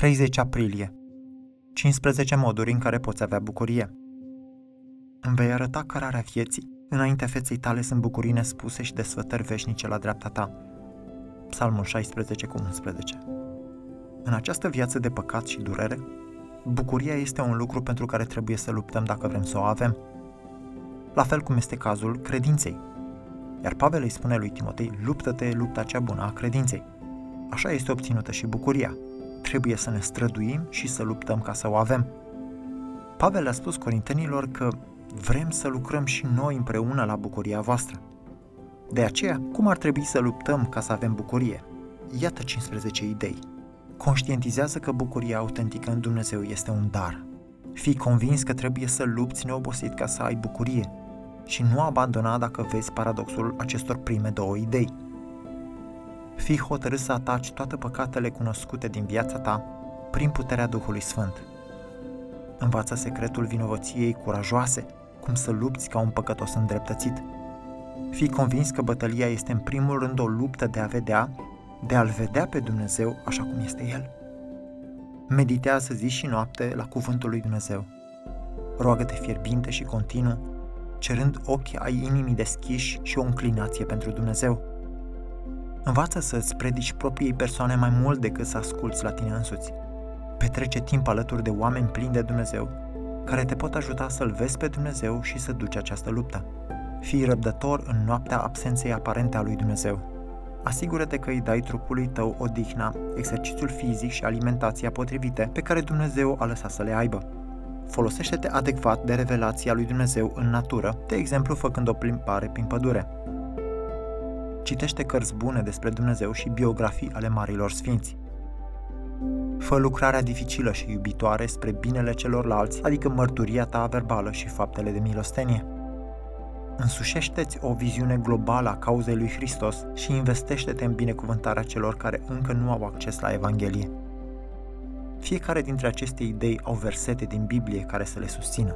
30 aprilie 15 moduri în care poți avea bucurie. Îmi vei arăta cărarea vieții. Înaintea feței tale sunt bucurii nespuse și desfătări veșnice la dreapta ta. Psalmul 16 cu 11 În această viață de păcat și durere, bucuria este un lucru pentru care trebuie să luptăm dacă vrem să o avem. La fel cum este cazul credinței. Iar Pavel îi spune lui Timotei, luptă-te lupta cea bună a credinței. Așa este obținută și bucuria. Trebuie să ne străduim și să luptăm ca să o avem. Pavel a spus corintenilor că vrem să lucrăm și noi împreună la bucuria voastră. De aceea, cum ar trebui să luptăm ca să avem bucurie? Iată 15 idei. Conștientizează că bucuria autentică în Dumnezeu este un dar. Fii convins că trebuie să lupți neobosit ca să ai bucurie și nu abandona dacă vezi paradoxul acestor prime două idei. Fii hotărât să ataci toate păcatele cunoscute din viața ta prin puterea Duhului Sfânt. Învață secretul vinovăției curajoase, cum să lupți ca un păcătos îndreptățit. Fii convins că bătălia este în primul rând o luptă de a vedea, de a-L vedea pe Dumnezeu așa cum este El. Meditează zi și noapte la cuvântul lui Dumnezeu. Roagă-te fierbinte și continuu, cerând ochi ai inimii deschiși și o înclinație pentru Dumnezeu. Învață să-ți predici propriei persoane mai mult decât să asculți la tine însuți. Petrece timp alături de oameni plini de Dumnezeu, care te pot ajuta să-L vezi pe Dumnezeu și să duci această luptă. Fii răbdător în noaptea absenței aparente a lui Dumnezeu. Asigură-te că îi dai trupului tău odihna, exercițiul fizic și alimentația potrivite pe care Dumnezeu a lăsat să le aibă. Folosește-te adecvat de revelația lui Dumnezeu în natură, de exemplu făcând o plimbare prin pădure. Citește cărți bune despre Dumnezeu și biografii ale marilor sfinți. Fă lucrarea dificilă și iubitoare spre binele celorlalți, adică mărturia ta verbală și faptele de milostenie. Însușește-ți o viziune globală a cauzei lui Hristos și investește-te în binecuvântarea celor care încă nu au acces la Evanghelie. Fiecare dintre aceste idei au versete din Biblie care să le susțină.